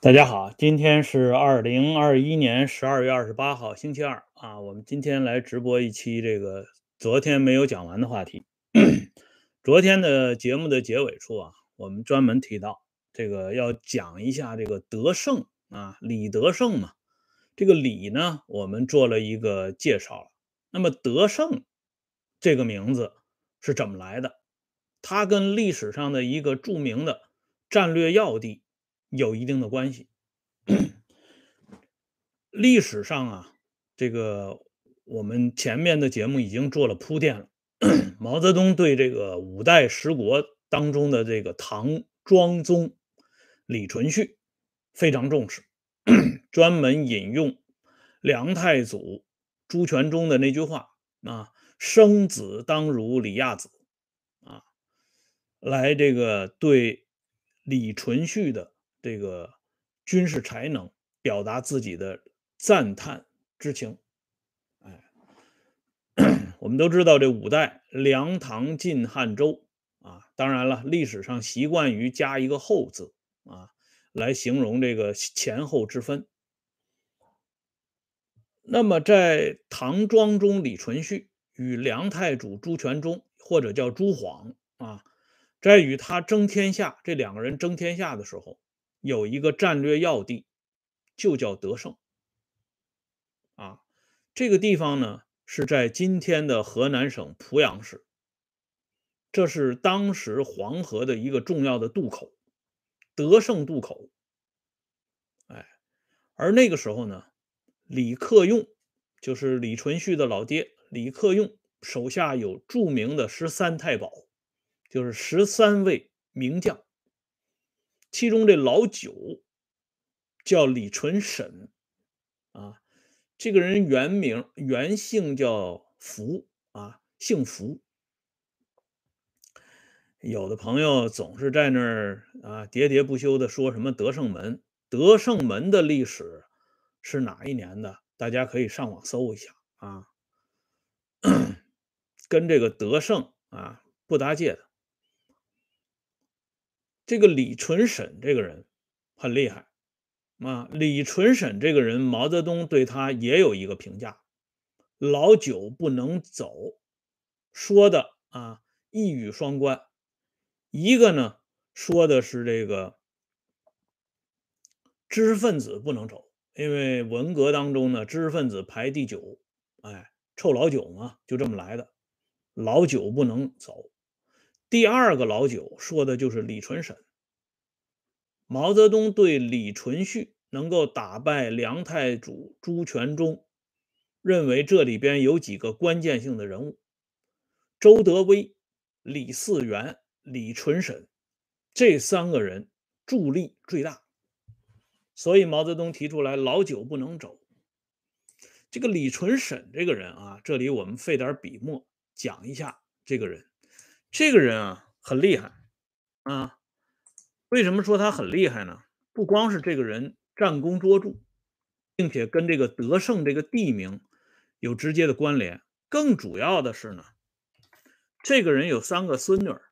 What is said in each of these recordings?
大家好，今天是二零二一年十二月二十八号，星期二啊。我们今天来直播一期这个昨天没有讲完的话题。昨天的节目的结尾处啊，我们专门提到这个要讲一下这个德胜啊，李德胜嘛。这个李呢，我们做了一个介绍了。那么德胜这个名字是怎么来的？它跟历史上的一个著名的战略要地。有一定的关系。历史上啊，这个我们前面的节目已经做了铺垫了。毛泽东对这个五代十国当中的这个唐庄宗李存勖非常重视，专门引用梁太祖朱全忠的那句话啊：“生子当如李亚子”，啊，来这个对李存勖的。这个军事才能，表达自己的赞叹之情。哎，我们都知道这五代梁、唐、晋、汉、周啊，当然了，历史上习惯于加一个后字啊，来形容这个前后之分。那么在唐庄中，李存勖与梁太祖朱全忠，或者叫朱晃啊，在与他争天下，这两个人争天下的时候。有一个战略要地，就叫德胜。啊，这个地方呢是在今天的河南省濮阳市。这是当时黄河的一个重要的渡口，德胜渡口。哎，而那个时候呢，李克用就是李存勖的老爹，李克用手下有著名的十三太保，就是十三位名将。其中这老九叫李纯审啊，这个人原名原姓叫福啊，姓福。有的朋友总是在那儿啊喋喋不休的说什么德胜门，德胜门的历史是哪一年的？大家可以上网搜一下啊，跟这个德胜啊不搭界的。这个李纯审这个人很厉害啊！李纯审这个人，毛泽东对他也有一个评价：老九不能走。说的啊，一语双关。一个呢，说的是这个知识分子不能走，因为文革当中呢，知识分子排第九，哎，臭老九嘛，就这么来的。老九不能走。第二个老九说的就是李纯审。毛泽东对李存勖能够打败梁太祖朱全忠，认为这里边有几个关键性的人物：周德威、李嗣源、李纯审这三个人助力最大。所以毛泽东提出来，老九不能走。这个李纯审这个人啊，这里我们费点笔墨讲一下这个人。这个人啊很厉害啊，为什么说他很厉害呢？不光是这个人战功卓著，并且跟这个德胜这个地名有直接的关联，更主要的是呢，这个人有三个孙女儿，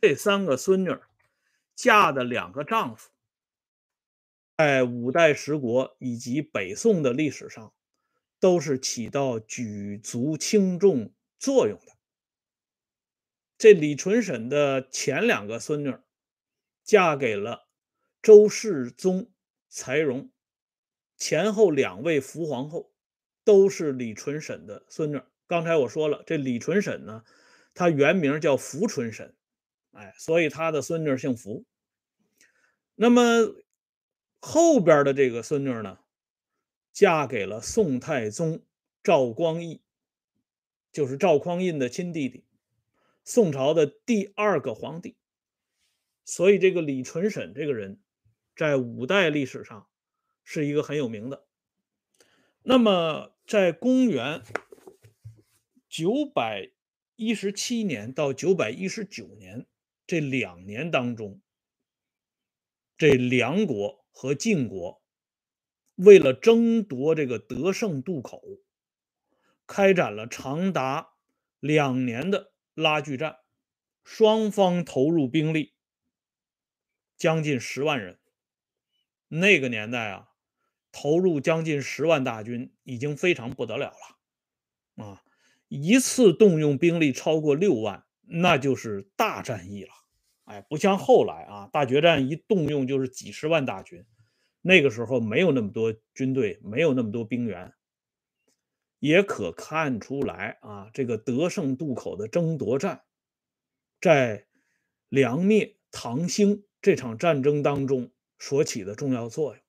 这三个孙女儿嫁的两个丈夫，在五代十国以及北宋的历史上，都是起到举足轻重作用的。这李纯审的前两个孙女，嫁给了周世宗柴荣，前后两位福皇后都是李纯审的孙女。刚才我说了，这李纯审呢，他原名叫福纯审，哎，所以他的孙女姓福。那么后边的这个孙女呢，嫁给了宋太宗赵光义，就是赵匡胤的亲弟弟。宋朝的第二个皇帝，所以这个李存审这个人，在五代历史上是一个很有名的。那么，在公元九百一十七年到九百一十九年这两年当中，这梁国和晋国为了争夺这个德胜渡口，开展了长达两年的。拉锯战，双方投入兵力将近十万人。那个年代啊，投入将近十万大军已经非常不得了了啊！一次动用兵力超过六万，那就是大战役了。哎，不像后来啊，大决战一动用就是几十万大军，那个时候没有那么多军队，没有那么多兵员。也可看出来啊，这个德胜渡口的争夺战，在梁灭唐兴这场战争当中所起的重要作用。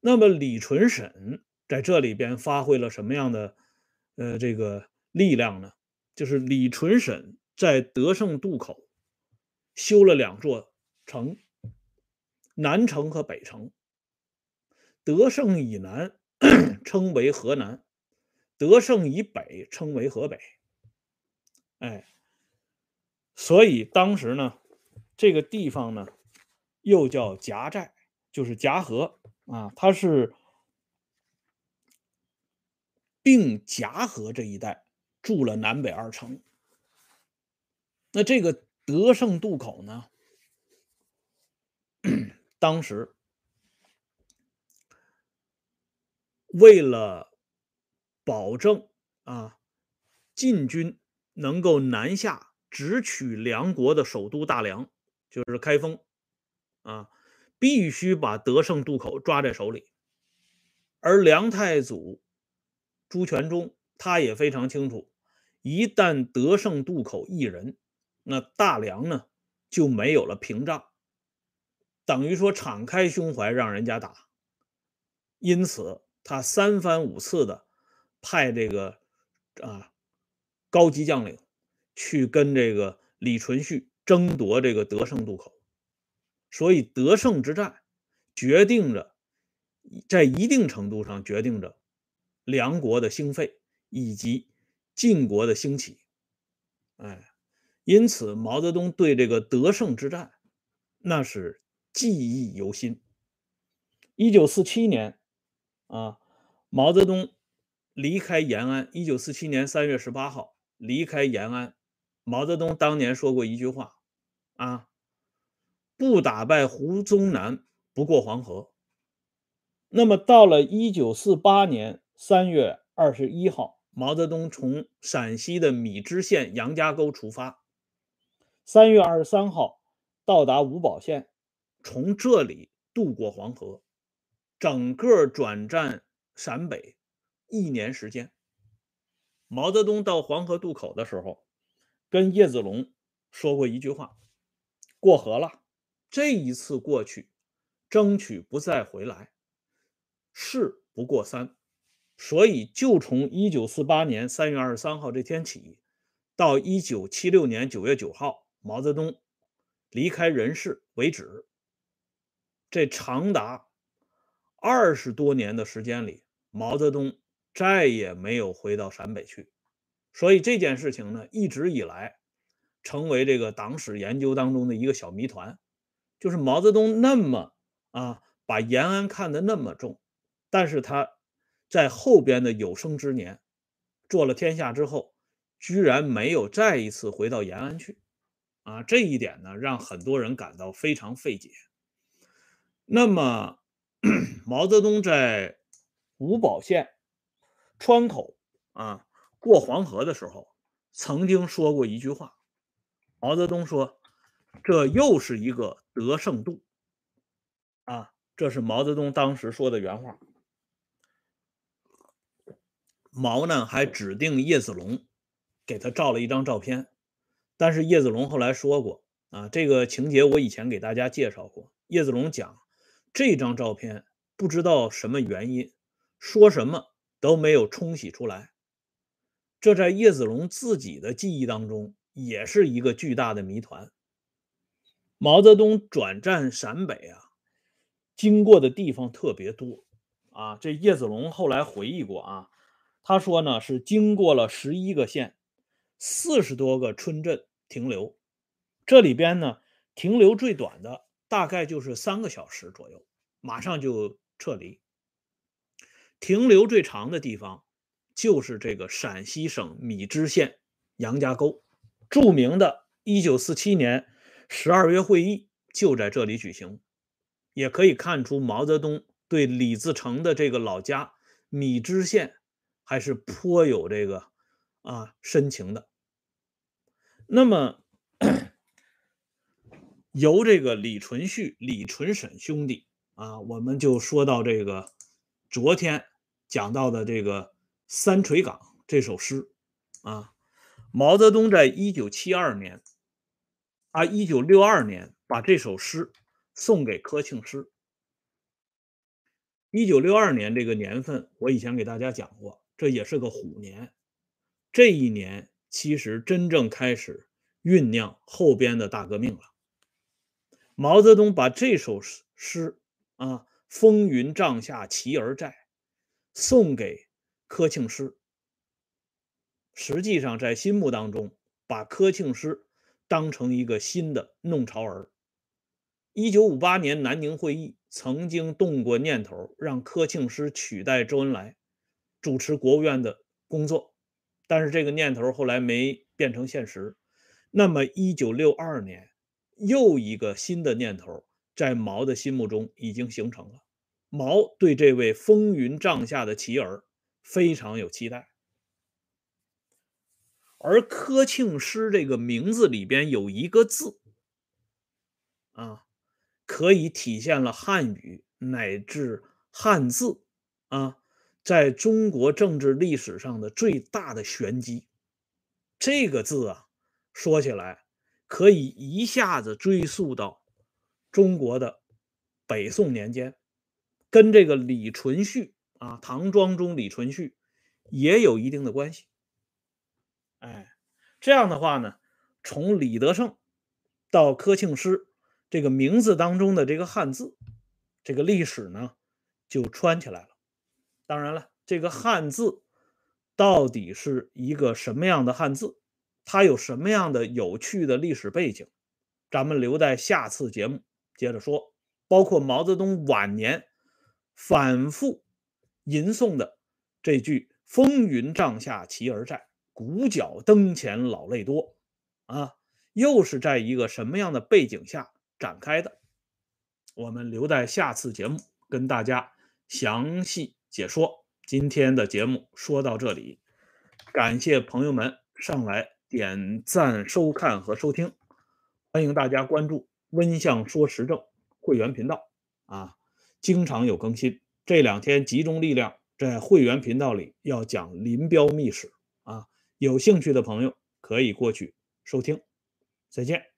那么李纯沈在这里边发挥了什么样的呃这个力量呢？就是李纯沈在德胜渡口修了两座城，南城和北城。德胜以南 称为河南。德胜以北称为河北，哎，所以当时呢，这个地方呢又叫夹寨，就是夹河啊，它是并夹河这一带筑了南北二城。那这个德胜渡口呢，当时为了保证啊，晋军能够南下直取梁国的首都大梁，就是开封啊，必须把德胜渡口抓在手里。而梁太祖朱全忠他也非常清楚，一旦德胜渡口一人，那大梁呢就没有了屏障，等于说敞开胸怀让人家打。因此，他三番五次的。派这个啊高级将领去跟这个李存勖争夺这个德胜渡口，所以德胜之战决定着，在一定程度上决定着梁国的兴废以及晋国的兴起。哎，因此毛泽东对这个德胜之战那是记忆犹新。一九四七年啊，毛泽东。离开延安，一九四七年三月十八号离开延安。毛泽东当年说过一句话：“啊，不打败胡宗南，不过黄河。”那么到了一九四八年三月二十一号，毛泽东从陕西的米脂县杨家沟出发，三月二十三号到达五宝县，从这里渡过黄河，整个转战陕北。一年时间，毛泽东到黄河渡口的时候，跟叶子龙说过一句话：“过河了，这一次过去，争取不再回来。事不过三。”所以，就从一九四八年三月二十三号这天起，到一九七六年九月九号毛泽东离开人世为止，这长达二十多年的时间里，毛泽东。再也没有回到陕北去，所以这件事情呢，一直以来成为这个党史研究当中的一个小谜团。就是毛泽东那么啊，把延安看得那么重，但是他在后边的有生之年做了天下之后，居然没有再一次回到延安去啊！这一点呢，让很多人感到非常费解。那么，毛泽东在五宝县。窗口啊，过黄河的时候，曾经说过一句话。毛泽东说：“这又是一个得胜渡。”啊，这是毛泽东当时说的原话。毛呢还指定叶子龙给他照了一张照片，但是叶子龙后来说过啊，这个情节我以前给大家介绍过。叶子龙讲这张照片不知道什么原因，说什么。都没有冲洗出来，这在叶子龙自己的记忆当中也是一个巨大的谜团。毛泽东转战陕北啊，经过的地方特别多啊。这叶子龙后来回忆过啊，他说呢是经过了十一个县，四十多个村镇停留，这里边呢停留最短的大概就是三个小时左右，马上就撤离。停留最长的地方，就是这个陕西省米脂县杨家沟，著名的1947年十二月会议就在这里举行。也可以看出毛泽东对李自成的这个老家米脂县还是颇有这个啊深情的。那么，由这个李存勖、李存审兄弟啊，我们就说到这个昨天讲到的这个《三垂岗》这首诗啊，毛泽东在一九七二年啊，一九六二年把这首诗送给柯庆施。一九六二年这个年份，我以前给大家讲过，这也是个虎年，这一年。其实真正开始酝酿后边的大革命了。毛泽东把这首诗诗啊“风云帐下齐儿在”送给柯庆施，实际上在心目当中把柯庆施当成一个新的弄潮儿。一九五八年南宁会议曾经动过念头，让柯庆施取代周恩来主持国务院的工作。但是这个念头后来没变成现实。那么，一九六二年，又一个新的念头在毛的心目中已经形成了。毛对这位风云帐下的棋儿非常有期待。而柯庆施这个名字里边有一个字啊，可以体现了汉语乃至汉字啊。在中国政治历史上的最大的玄机，这个字啊，说起来可以一下子追溯到中国的北宋年间，跟这个李存勖啊，唐庄宗李存勖也有一定的关系。哎，这样的话呢，从李德胜到柯庆施这个名字当中的这个汉字，这个历史呢就串起来了。当然了，这个汉字到底是一个什么样的汉字？它有什么样的有趣的历史背景？咱们留在下次节目接着说。包括毛泽东晚年反复吟诵的这句“风云帐下齐儿在，鼓角灯前老泪多”，啊，又是在一个什么样的背景下展开的？我们留在下次节目跟大家详细。解说今天的节目说到这里，感谢朋友们上来点赞、收看和收听，欢迎大家关注“温相说时政”会员频道啊，经常有更新。这两天集中力量在会员频道里要讲林彪秘史啊，有兴趣的朋友可以过去收听。再见。